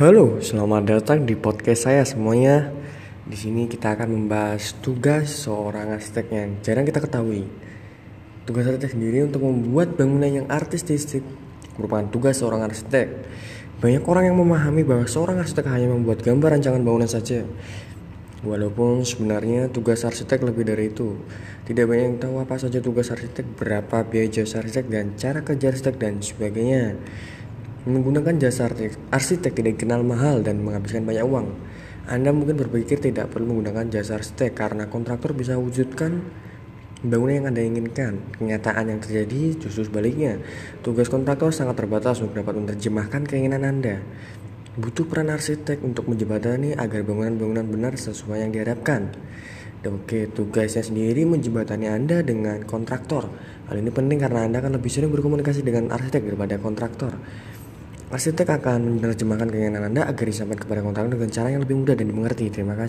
Halo, selamat datang di podcast saya semuanya. Di sini kita akan membahas tugas seorang arsitek yang jarang kita ketahui. Tugas arsitek sendiri untuk membuat bangunan yang artistik merupakan tugas seorang arsitek. Banyak orang yang memahami bahwa seorang arsitek hanya membuat gambar rancangan bangunan saja. Walaupun sebenarnya tugas arsitek lebih dari itu. Tidak banyak yang tahu apa saja tugas arsitek, berapa biaya jasa arsitek, dan cara kerja arsitek dan sebagainya. Menggunakan jasa arsitek tidak dikenal mahal dan menghabiskan banyak uang. Anda mungkin berpikir tidak perlu menggunakan jasa arsitek karena kontraktor bisa wujudkan bangunan yang Anda inginkan. Kenyataan yang terjadi justru sebaliknya. Tugas kontraktor sangat terbatas untuk dapat menerjemahkan keinginan Anda. Butuh peran arsitek untuk menjembatani agar bangunan-bangunan benar sesuai yang diharapkan. Oke, tugasnya sendiri menjembatani Anda dengan kontraktor. Hal ini penting karena Anda akan lebih sering berkomunikasi dengan arsitek daripada kontraktor. Arsitek akan menerjemahkan keinginan Anda agar disampaikan kepada kontraktor dengan cara yang lebih mudah dan dimengerti. Terima kasih.